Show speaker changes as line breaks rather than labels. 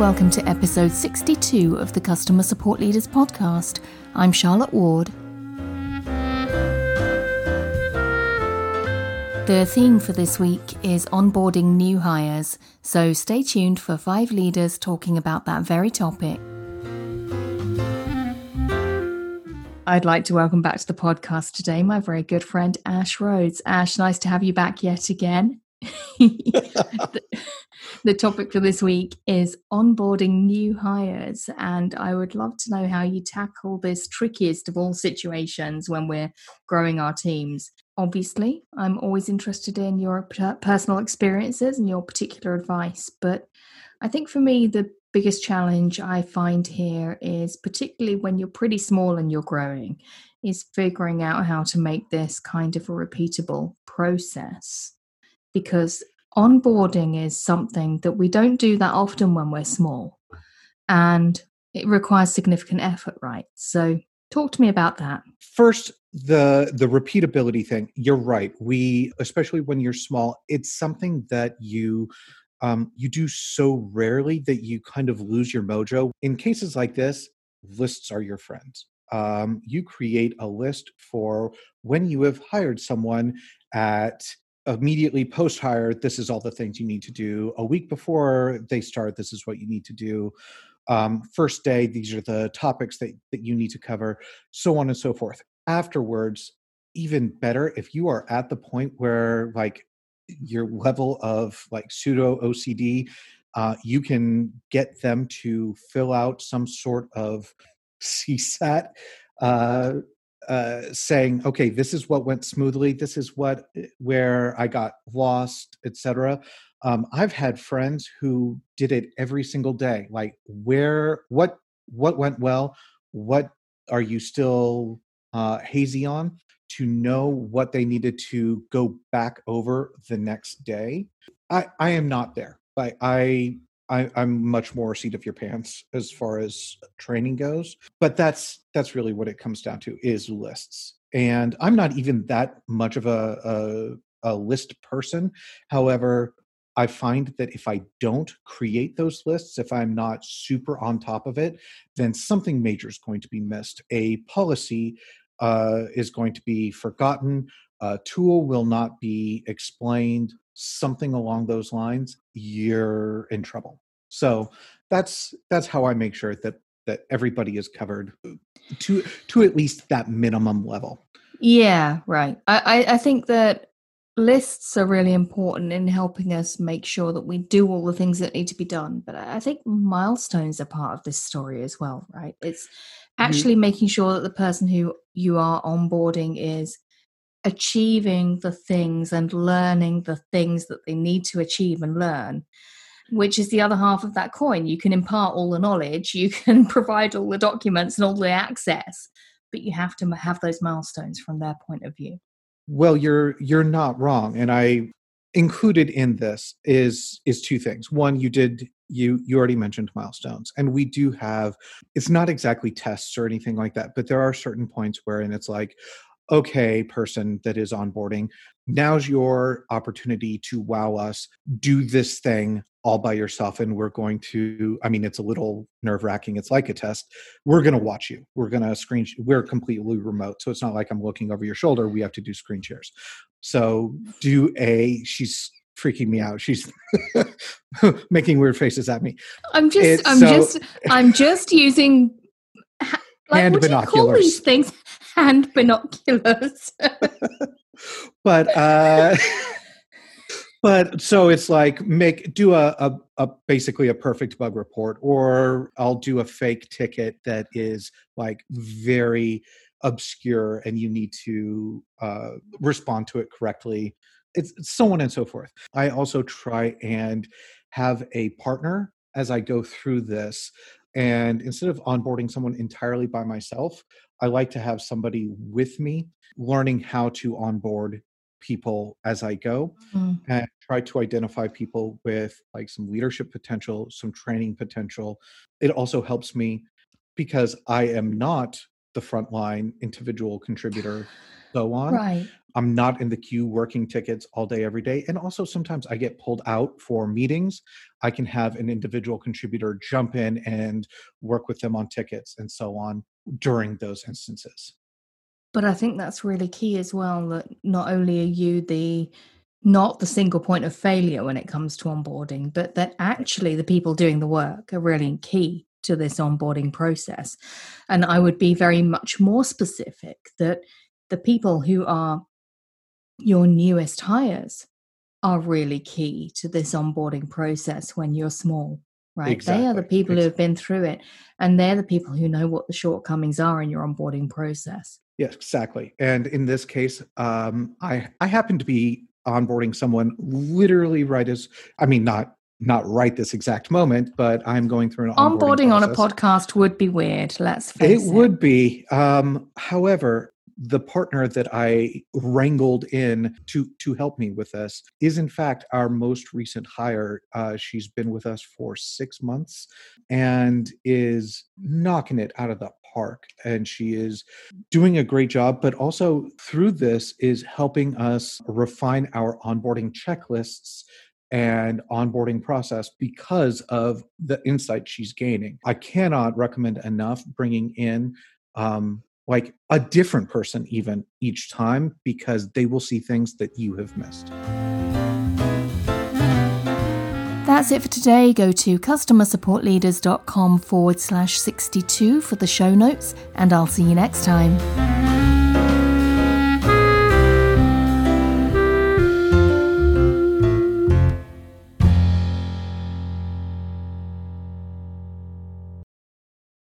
welcome to episode 62 of the Customer Support Leaders Podcast. I'm Charlotte Ward. The theme for this week is onboarding new hires, so stay tuned for five leaders talking about that very topic. I'd like to welcome back to the podcast today my very good friend Ash Rhodes. Ash, nice to have you back yet again. the, the topic for this week is onboarding new hires, and I would love to know how you tackle this trickiest of all situations when we're growing our teams. Obviously, I'm always interested in your personal experiences and your particular advice, but I think for me, the biggest challenge I find here is particularly when you're pretty small and you're growing, is figuring out how to make this kind of a repeatable process because onboarding is something that we don't do that often when we're small and it requires significant effort right? So talk to me about that.
First the the repeatability thing. You're right. We especially when you're small it's something that you um, you do so rarely that you kind of lose your mojo. In cases like this lists are your friends. Um, you create a list for when you have hired someone at immediately post hire this is all the things you need to do. A week before they start this is what you need to do. Um, first day these are the topics that, that you need to cover so on and so forth. Afterwards even better if you are at the point where like your level of like pseudo ocd uh, you can get them to fill out some sort of csat uh, uh, saying, okay, this is what went smoothly, this is what eh, where I got lost, etc. Um, I've had friends who did it every single day. Like, where, what, what went well, what are you still uh, hazy on? To know what they needed to go back over the next day. I, I am not there. I, I I, am much more seat of your pants as far as training goes. But that's that's really what it comes down to is lists. And I'm not even that much of a, a, a list person. However, I find that if I don't create those lists, if I'm not super on top of it, then something major is going to be missed. A policy uh, is going to be forgotten. A tool will not be explained something along those lines, you're in trouble. So that's that's how I make sure that that everybody is covered to to at least that minimum level.
Yeah, right. I, I think that lists are really important in helping us make sure that we do all the things that need to be done. But I think milestones are part of this story as well, right? It's. Actually mm-hmm. making sure that the person who you are onboarding is achieving the things and learning the things that they need to achieve and learn which is the other half of that coin. You can impart all the knowledge you can provide all the documents and all the access but you have to have those milestones from their point of view.
Well you're you're not wrong and i included in this is is two things. One you did you you already mentioned milestones and we do have it's not exactly tests or anything like that but there are certain points wherein it's like okay person that is onboarding now's your opportunity to wow us do this thing all by yourself and we're going to i mean it's a little nerve wracking it's like a test we're going to watch you. We're going to screen we're completely remote so it's not like i'm looking over your shoulder we have to do screen shares. So do a she's freaking me out. She's making weird faces at me.
I'm just it's, i'm so, just i'm just using like, hand binoculars. these things? Hand binoculars.
But uh but so it's like make do a, a, a, basically a perfect bug report or i'll do a fake ticket that is like very obscure and you need to uh, respond to it correctly it's, it's so on and so forth i also try and have a partner as i go through this and instead of onboarding someone entirely by myself i like to have somebody with me learning how to onboard people as I go mm. and try to identify people with like some leadership potential, some training potential. It also helps me because I am not the frontline individual contributor so on.
Right.
I'm not in the queue working tickets all day, every day. And also, sometimes I get pulled out for meetings. I can have an individual contributor jump in and work with them on tickets and so on during those instances.
But I think that's really key as well that not only are you the not the single point of failure when it comes to onboarding, but that actually the people doing the work are really key to this onboarding process. And I would be very much more specific that the people who are your newest hires are really key to this onboarding process when you're small right exactly. they are the people exactly. who have been through it and they're the people who know what the shortcomings are in your onboarding process
yes exactly and in this case um, i i happen to be onboarding someone literally right as I mean not not right this exact moment, but I'm going through an onboarding,
onboarding on a podcast would be weird. Let's face
it. It would be. Um, however, the partner that I wrangled in to to help me with this is in fact our most recent hire. Uh, she's been with us for six months and is knocking it out of the park and she is doing a great job but also through this is helping us refine our onboarding checklists and onboarding process because of the insight she's gaining. I cannot recommend enough bringing in um, like a different person even each time because they will see things that you have missed.
That's it for today. Go to customersupportleaders.com forward slash 62 for the show notes, and I'll see you next time.